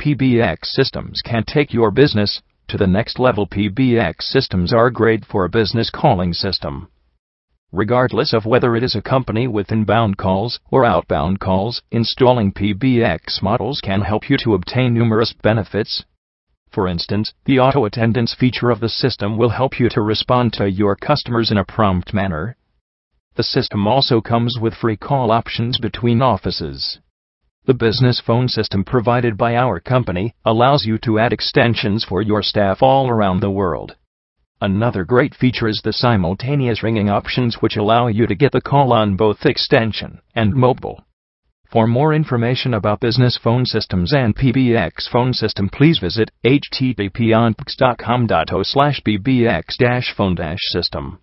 PBX systems can take your business to the next level. PBX systems are great for a business calling system. Regardless of whether it is a company with inbound calls or outbound calls, installing PBX models can help you to obtain numerous benefits. For instance, the auto attendance feature of the system will help you to respond to your customers in a prompt manner. The system also comes with free call options between offices. The business phone system provided by our company allows you to add extensions for your staff all around the world. Another great feature is the simultaneous ringing options which allow you to get the call on both extension and mobile. For more information about business phone systems and PBX phone system, please visit http://com.o/bbx-phone system.